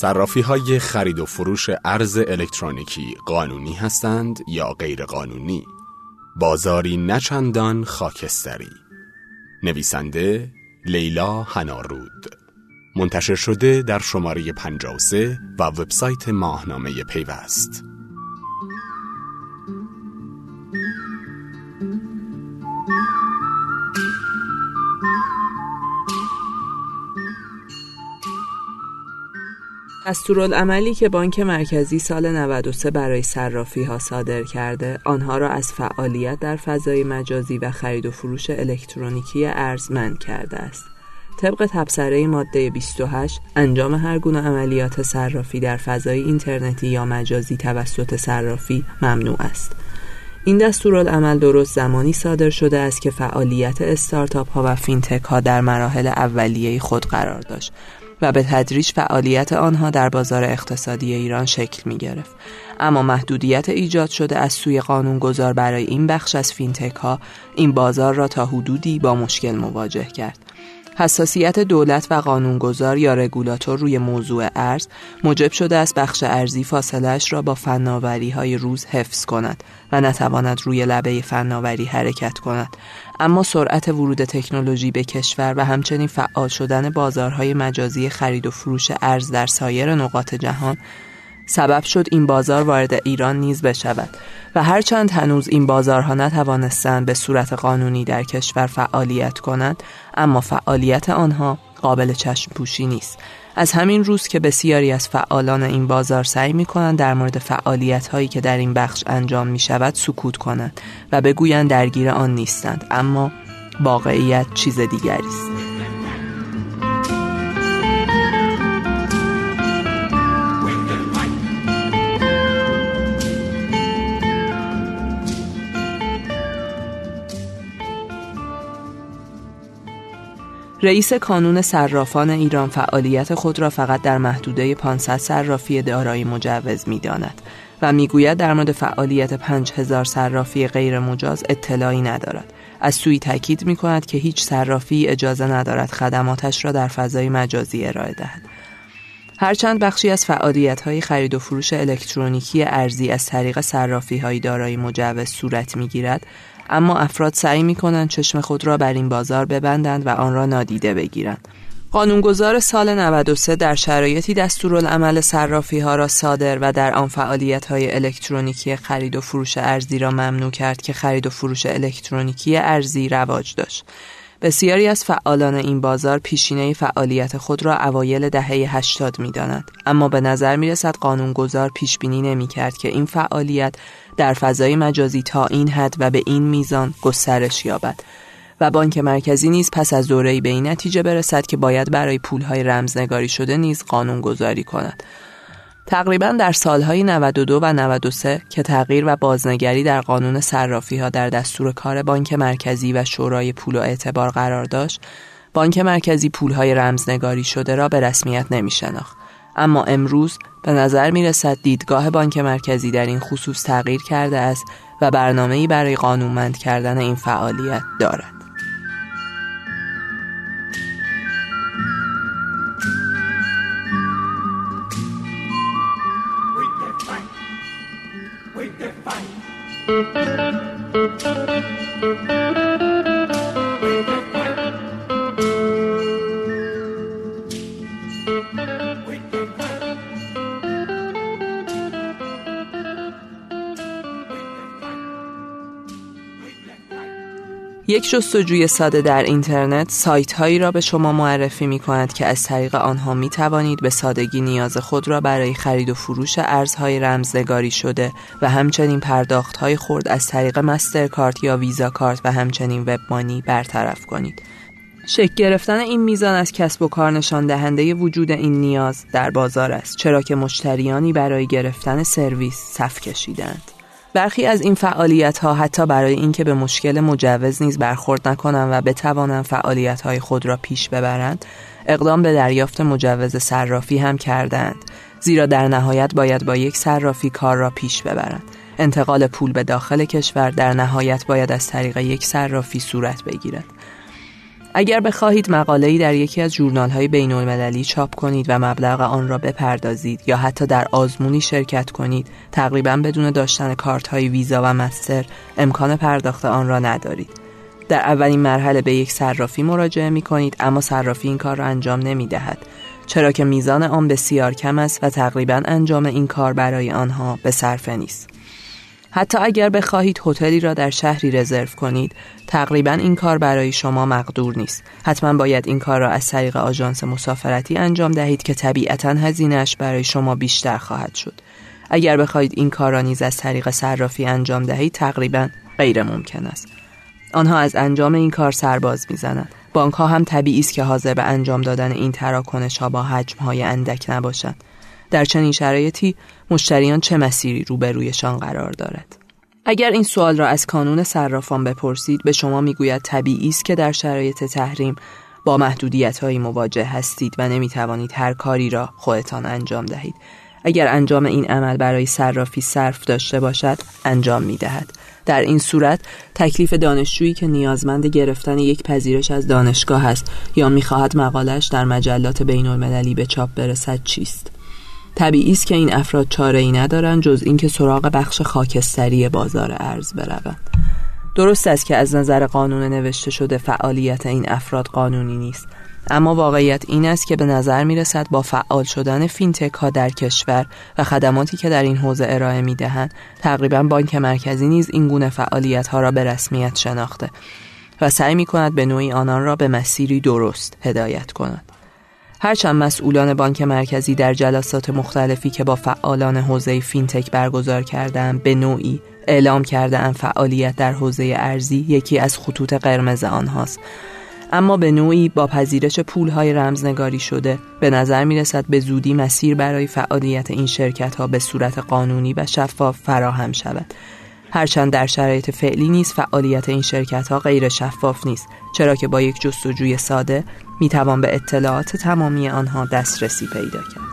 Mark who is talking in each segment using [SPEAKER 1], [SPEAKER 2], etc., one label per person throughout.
[SPEAKER 1] صرافی های خرید و فروش ارز الکترونیکی قانونی هستند یا غیر قانونی بازاری نچندان خاکستری. نویسنده لیلا هنارود منتشر شده در شماره 53 و وبسایت ماهنامه پیوست.
[SPEAKER 2] دستورالعملی که بانک مرکزی سال 93 برای صرافی ها صادر کرده آنها را از فعالیت در فضای مجازی و خرید و فروش الکترونیکی ارز کرده است. طبق تبصره ماده 28 انجام هر گونه عملیات صرافی در فضای اینترنتی یا مجازی توسط صرافی ممنوع است. این دستورالعمل درست زمانی صادر شده است که فعالیت استارتاپ ها و فینتک ها در مراحل اولیه خود قرار داشت و به تدریج فعالیت آنها در بازار اقتصادی ایران شکل می گرفت. اما محدودیت ایجاد شده از سوی قانونگذار برای این بخش از فینتک ها این بازار را تا حدودی با مشکل مواجه کرد. حساسیت دولت و قانونگذار یا رگولاتور روی موضوع ارز موجب شده است بخش ارزی فاصلش را با فناوری های روز حفظ کند و نتواند روی لبه فناوری حرکت کند. اما سرعت ورود تکنولوژی به کشور و همچنین فعال شدن بازارهای مجازی خرید و فروش ارز در سایر نقاط جهان سبب شد این بازار وارد ایران نیز بشود و هرچند هنوز این بازارها نتوانستند به صورت قانونی در کشور فعالیت کنند اما فعالیت آنها قابل چشم پوشی نیست. از همین روز که بسیاری از فعالان این بازار سعی می کنند در مورد فعالیت هایی که در این بخش انجام می شود سکوت کنند و بگویند درگیر آن نیستند اما واقعیت چیز دیگری است. رئیس کانون صرافان ایران فعالیت خود را فقط در محدوده 500 صرافی دارای مجوز می داند و می‌گوید در مورد فعالیت 5000 صرافی غیر مجاز اطلاعی ندارد. از سوی تاکید می کند که هیچ صرافی اجازه ندارد خدماتش را در فضای مجازی ارائه دهد. هرچند بخشی از فعالیت های خرید و فروش الکترونیکی ارزی از طریق صرافی های دارای مجوز صورت می گیرد اما افراد سعی می کنند چشم خود را بر این بازار ببندند و آن را نادیده بگیرند. قانونگذار سال 93 در شرایطی دستورالعمل صرافی ها را صادر و در آن فعالیت های الکترونیکی خرید و فروش ارزی را ممنوع کرد که خرید و فروش الکترونیکی ارزی رواج داشت. بسیاری از فعالان این بازار پیشینه فعالیت خود را اوایل دهه 80 می داند. اما به نظر می رسد قانونگذار پیش بینی نمی کرد که این فعالیت در فضای مجازی تا این حد و به این میزان گسترش یابد و بانک مرکزی نیز پس از دوره‌ای به این نتیجه برسد که باید برای پولهای رمزنگاری شده نیز قانون گذاری کند. تقریبا در سالهای 92 و 93 که تغییر و بازنگری در قانون صرافی ها در دستور کار بانک مرکزی و شورای پول و اعتبار قرار داشت، بانک مرکزی پولهای رمزنگاری شده را به رسمیت نمی شناخت. اما امروز به نظر می رسد دیدگاه بانک مرکزی در این خصوص تغییر کرده است و برنامه‌ای برای قانونمند کردن این فعالیت دارد. یک جستجوی ساده در اینترنت سایت هایی را به شما معرفی می کند که از طریق آنها می توانید به سادگی نیاز خود را برای خرید و فروش ارزهای رمزنگاری شده و همچنین پرداخت های خورد از طریق مسترکارت یا ویزا کارت و همچنین وب مانی برطرف کنید. شکل گرفتن این میزان از کسب و کار نشان دهنده وجود این نیاز در بازار است چرا که مشتریانی برای گرفتن سرویس صف کشیدند. برخی از این فعالیت ها حتی برای اینکه به مشکل مجوز نیز برخورد نکنند و بتوانند فعالیت های خود را پیش ببرند اقدام به دریافت مجوز صرافی هم کردند. زیرا در نهایت باید با یک صرافی کار را پیش ببرند. انتقال پول به داخل کشور در نهایت باید از طریق یک صرافی صورت بگیرد. اگر بخواهید مقاله‌ای در یکی از ژورنال‌های بین‌المللی چاپ کنید و مبلغ آن را بپردازید یا حتی در آزمونی شرکت کنید تقریبا بدون داشتن کارت‌های ویزا و مستر امکان پرداخت آن را ندارید. در اولین مرحله به یک صرافی مراجعه می کنید اما صرافی این کار را انجام نمی دهد چرا که میزان آن بسیار کم است و تقریبا انجام این کار برای آنها به صرفه نیست. حتی اگر بخواهید هتلی را در شهری رزرو کنید تقریبا این کار برای شما مقدور نیست. حتما باید این کار را از طریق آژانس مسافرتی انجام دهید که طبیعتا هزینهش برای شما بیشتر خواهد شد. اگر بخواهید این کار را نیز از طریق صرافی انجام دهید تقریبا غیر ممکن است. آنها از انجام این کار سرباز می‌زنند. بانک ها هم طبیعی است که حاضر به انجام دادن این تراکنش ها با حجم های اندک نباشند. در چنین شرایطی مشتریان چه مسیری روبرویشان قرار دارد اگر این سوال را از کانون صرافان بپرسید به شما می‌گوید طبیعی است که در شرایط تحریم با محدودیت هایی مواجه هستید و نمی توانید هر کاری را خودتان انجام دهید اگر انجام این عمل برای صرافی صرف داشته باشد انجام می دهد. در این صورت تکلیف دانشجویی که نیازمند گرفتن یک پذیرش از دانشگاه است یا می‌خواهد مقالش در مجلات بین المللی به چاپ برسد چیست؟ طبیعی است که این افراد چاره ای ندارند جز اینکه سراغ بخش خاکستری بازار ارز بروند. درست است که از نظر قانون نوشته شده فعالیت این افراد قانونی نیست اما واقعیت این است که به نظر می رسد با فعال شدن فینتک ها در کشور و خدماتی که در این حوزه ارائه می دهند تقریبا بانک مرکزی نیز این گونه فعالیت ها را به رسمیت شناخته و سعی می کند به نوعی آنان را به مسیری درست هدایت کند هرچند مسئولان بانک مرکزی در جلسات مختلفی که با فعالان حوزه فینتک برگزار کردن به نوعی اعلام کرده فعالیت در حوزه ارزی یکی از خطوط قرمز آنهاست. اما به نوعی با پذیرش پولهای رمزنگاری شده به نظر می رسد به زودی مسیر برای فعالیت این شرکت ها به صورت قانونی و شفاف فراهم شود. هرچند در شرایط فعلی نیست فعالیت این شرکت ها غیر شفاف نیست چرا که با یک جستجوی ساده می توان به اطلاعات تمامی آنها دسترسی پیدا کرد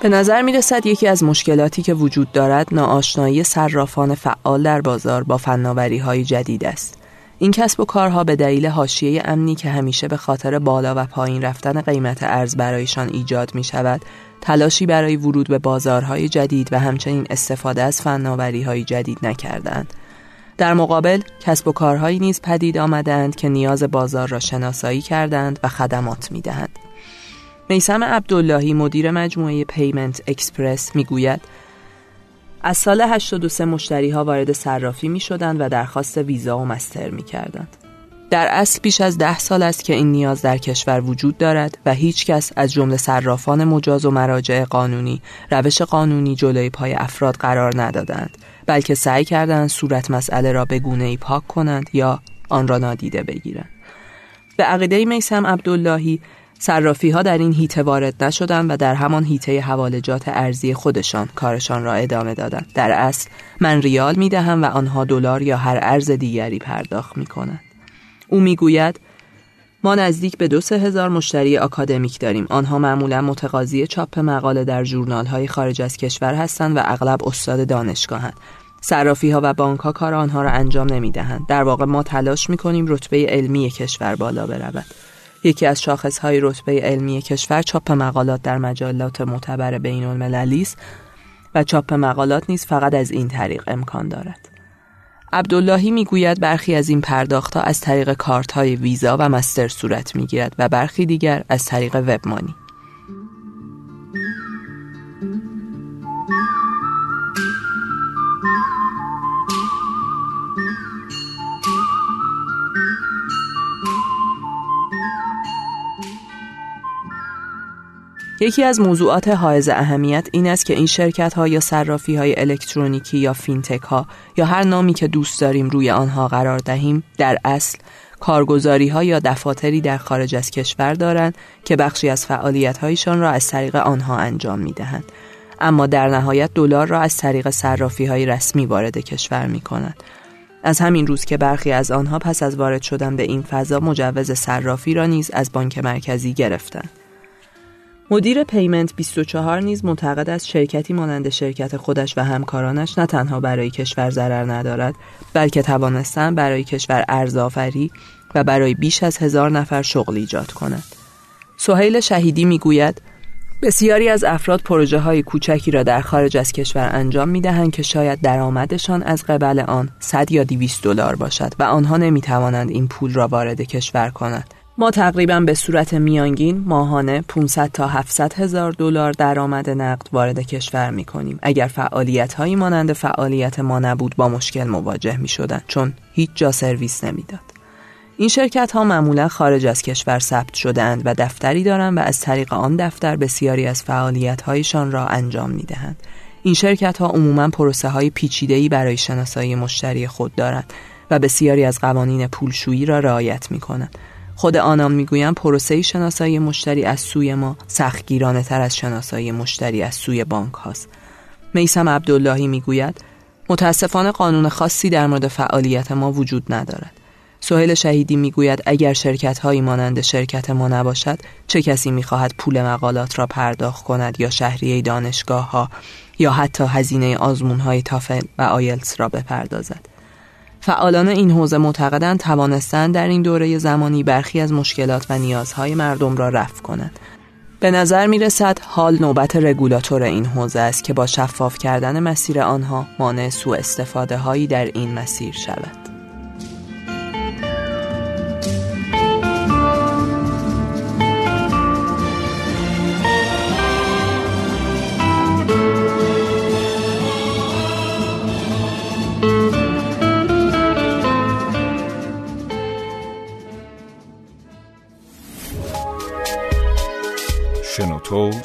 [SPEAKER 2] به نظر می رسد یکی از مشکلاتی که وجود دارد ناآشنایی صرافان فعال در بازار با فناوری های جدید است. این کسب و کارها به دلیل حاشیه امنی که همیشه به خاطر بالا و پایین رفتن قیمت ارز برایشان ایجاد می شود، تلاشی برای ورود به بازارهای جدید و همچنین استفاده از فناوری های جدید نکردند. در مقابل کسب و کارهایی نیز پدید آمدند که نیاز بازار را شناسایی کردند و خدمات می دهند. میسم عبداللهی مدیر مجموعه Payment Express می‌گوید از سال 83 مشتری ها وارد صرافی می شدند و درخواست ویزا و مستر می کردند. در اصل بیش از ده سال است که این نیاز در کشور وجود دارد و هیچ کس از جمله صرافان مجاز و مراجع قانونی روش قانونی جلوی پای افراد قرار ندادند بلکه سعی کردند صورت مسئله را به گونه ای پاک کنند یا آن را نادیده بگیرند. به عقیده میسم عبداللهی صرافی ها در این هیته وارد نشدند و در همان هیته حوالجات ارزی خودشان کارشان را ادامه دادند. در اصل من ریال می دهم و آنها دلار یا هر ارز دیگری پرداخت می کنند. او می گوید ما نزدیک به دو سه هزار مشتری آکادمیک داریم. آنها معمولا متقاضی چاپ مقاله در جورنال های خارج از کشور هستند و اغلب استاد دانشگاهند. صرافی ها و بانک ها کار آنها را انجام نمی دهند. در واقع ما تلاش می کنیم رتبه علمی کشور بالا برود. یکی از شاخصهای رتبه علمی کشور چاپ مقالات در مجلات معتبر بین المللی است و چاپ مقالات نیز فقط از این طریق امکان دارد. عبداللهی می‌گوید برخی از این پرداختها از طریق کارت های ویزا و مستر صورت می‌گیرد و برخی دیگر از طریق وبمانی. یکی از موضوعات حائز اهمیت این است که این شرکت ها یا صرافی های الکترونیکی یا فینتک ها یا هر نامی که دوست داریم روی آنها قرار دهیم در اصل کارگزاری ها یا دفاتری در خارج از کشور دارند که بخشی از فعالیت هایشان را از طریق آنها انجام می دهند. اما در نهایت دلار را از طریق صرافی های رسمی وارد کشور می کنند. از همین روز که برخی از آنها پس از وارد شدن به این فضا مجوز صرافی را نیز از بانک مرکزی گرفتند. مدیر پیمنت 24 نیز معتقد است شرکتی مانند شرکت خودش و همکارانش نه تنها برای کشور ضرر ندارد بلکه توانستن برای کشور ارزآفری و برای بیش از هزار نفر شغل ایجاد کند. سهیل شهیدی می‌گوید بسیاری از افراد پروژه های کوچکی را در خارج از کشور انجام می دهند که شاید درآمدشان از قبل آن 100 یا 200 دلار باشد و آنها نمی توانند این پول را وارد کشور کنند. ما تقریبا به صورت میانگین ماهانه 500 تا 700 هزار دلار درآمد نقد وارد کشور می کنیم. اگر فعالیت هایی مانند فعالیت ما نبود با مشکل مواجه می شدن چون هیچ جا سرویس نمی‌داد. این شرکت ها معمولا خارج از کشور ثبت شده اند و دفتری دارند و از طریق آن دفتر بسیاری از فعالیت هایشان را انجام می دهند. این شرکت ها عموما پروسه های پیچیده‌ای برای شناسایی مشتری خود دارند و بسیاری از قوانین پولشویی را رعایت می کنند. خود آنان می‌گویند پروسه شناسایی مشتری از سوی ما سختگیرانه تر از شناسایی مشتری از سوی بانک هاست. میسم عبداللهی می‌گوید متاسفانه قانون خاصی در مورد فعالیت ما وجود ندارد. سهیل شهیدی می‌گوید اگر شرکت هایی مانند شرکت ما نباشد چه کسی می‌خواهد پول مقالات را پرداخت کند یا شهریه دانشگاه ها یا حتی هزینه آزمون های تافل و آیلتس را بپردازد فعالان این حوزه معتقدند توانستند در این دوره زمانی برخی از مشکلات و نیازهای مردم را رفع کنند به نظر می رسد حال نوبت رگولاتور این حوزه است که با شفاف کردن مسیر آنها مانع سوء استفاده هایی در این مسیر شود.